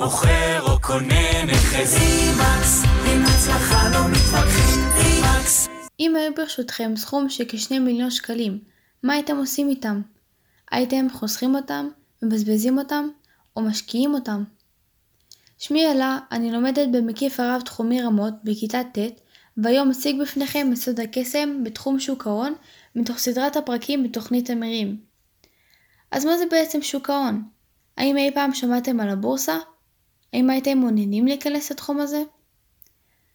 מוכר או קונה נכס. רימקס, עם הצלחה לא מתווכחים. רימקס. אם היו ברשותכם סכום של כשני מיליון שקלים, מה הייתם עושים איתם? הייתם חוסכים אותם, מבזבזים אותם, או משקיעים אותם? שמי אלה, אני לומדת במקיף הרב תחומי רמות בכיתה ט', והיום אציג בפניכם את סוד הקסם בתחום שוק ההון, מתוך סדרת הפרקים בתוכנית אמירים. אז מה זה בעצם שוק ההון? האם אי פעם שמעתם על הבורסה? האם הייתם מעוניינים להיכנס לתחום הזה?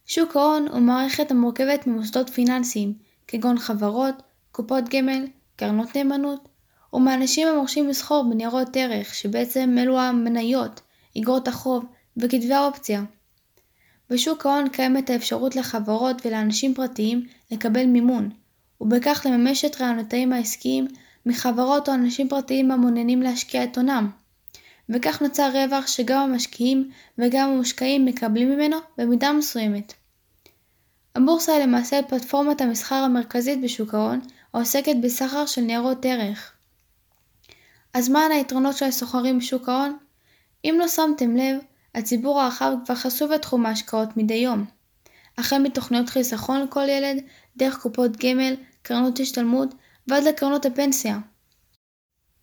שוק ההון הוא מערכת המורכבת ממוסדות פיננסיים, כגון חברות, קופות גמל, קרנות נאמנות, ומאנשים המורשים לסחור בניירות ערך, שבעצם אלו המניות, אגרות החוב וכתבי האופציה. בשוק ההון קיימת האפשרות לחברות ולאנשים פרטיים לקבל מימון, ובכך לממש את רעיונותיהם העסקיים מחברות או אנשים פרטיים המעוניינים להשקיע את הונם. וכך נוצר רווח שגם המשקיעים וגם המושקעים מקבלים ממנו במידה מסוימת. הבורסה היא למעשה פלטפורמת המסחר המרכזית בשוק ההון, העוסקת בסחר של ניירות ערך. אז מהן היתרונות של הסוחרים בשוק ההון? אם לא שמתם לב, הציבור הרחב כבר חשוף לתחום ההשקעות מדי יום. החל מתוכניות חיסכון לכל ילד, דרך קופות גמל, קרנות השתלמות ועד לקרנות הפנסיה.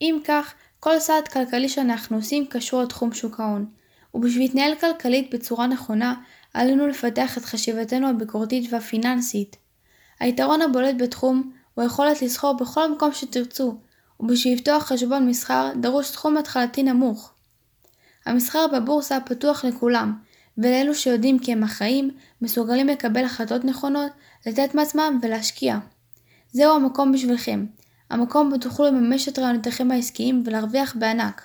אם כך, כל צעד כלכלי שאנחנו עושים קשור לתחום שוק ההון, ובשביל להתנהל כלכלית בצורה נכונה, עלינו לפתח את חשיבתנו הביקורתית והפיננסית. היתרון הבולט בתחום הוא היכולת לסחור בכל מקום שתרצו, ובשביל לפתוח חשבון מסחר דרוש סכום התחלתי נמוך. המסחר בבורסה פתוח לכולם, ולאלו שיודעים כי הם אחראים, מסוגלים לקבל החלטות נכונות, לתת מעצמם ולהשקיע. זהו המקום בשבילכם, המקום בו תוכלו לממש את רעיונותיכם העסקיים ולהרוויח בענק.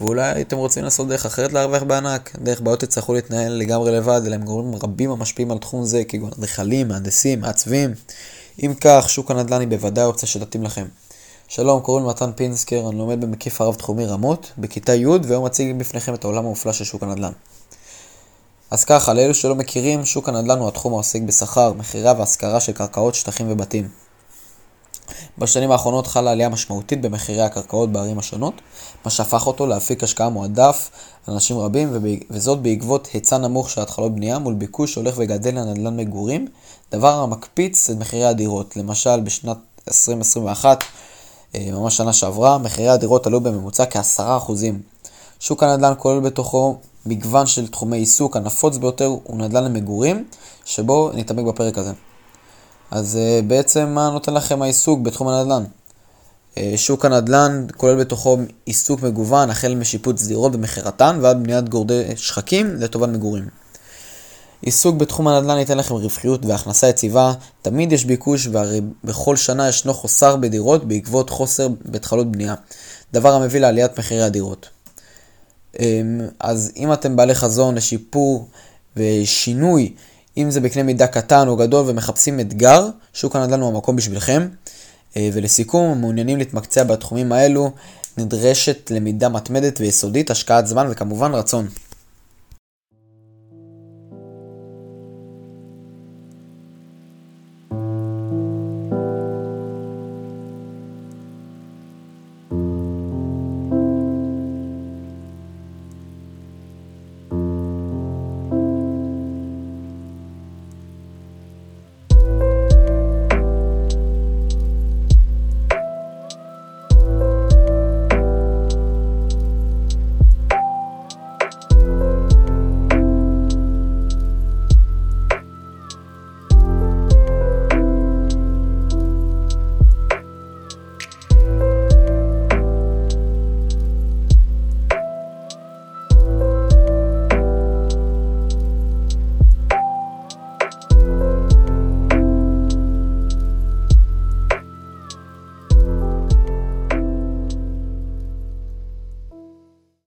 ואולי אתם רוצים לעשות דרך אחרת להרוויח בענק, דרך בעיות תצטרכו להתנהל לגמרי לבד, אלא הם גורמים רבים המשפיעים על תחום זה, כגון אדריכלים, מהנדסים, מעצבים. אם כך, שוק הנדל"ן היא בוודאי אופציה שתתאים לכם. שלום, קוראים לי מתן פינסקר, אני לומד במקיף הרב תחומי רמות, בכיתה י' והיום אציג בפניכם את העולם המופלא של שוק הנדל"ן. אז ככה, לאלו שלא מכירים, שוק הנדל"ן הוא התחום העוסק בשכר, מכירה והשכרה של קרקעות, שטחים ובתים. בשנים האחרונות חלה עלייה משמעותית במחירי הקרקעות בערים השונות, מה שהפך אותו להפיק השקעה מועדף על אנשים רבים, וזאת בעקבות היצע נמוך של התחלות בנייה מול ביקוש שהולך וגדל לנדל"ן מגורים, דבר המקפיץ את מחירי הדירות. למשל, בשנת 2021, אה, ממש שנה שעברה, מחירי הדירות עלו בממוצע כ-10%. שוק הנדל"ן כולל בתוכו מגוון של תחומי עיסוק, הנפוץ ביותר הוא נדל"ן למגורים, שבו נתעמק בפרק הזה. אז uh, בעצם מה נותן לכם העיסוק בתחום הנדל"ן? Uh, שוק הנדל"ן כולל בתוכו עיסוק מגוון, החל משיפוץ דירות במכירתן ועד בניית גורדי שחקים לטובת מגורים. עיסוק בתחום הנדל"ן ייתן לכם רווחיות והכנסה יציבה, תמיד יש ביקוש והרי בכל שנה ישנו חוסר בדירות בעקבות חוסר בתחלות בנייה, דבר המביא לעליית מחירי הדירות. אמ, אז אם אתם בעלי חזון לשיפור ושינוי אם זה בקנה מידה קטן או גדול ומחפשים אתגר, שוק הנדל"ן הוא המקום בשבילכם. אה, ולסיכום, מעוניינים להתמקצע בתחומים האלו, נדרשת למידה מתמדת ויסודית, השקעת זמן וכמובן רצון.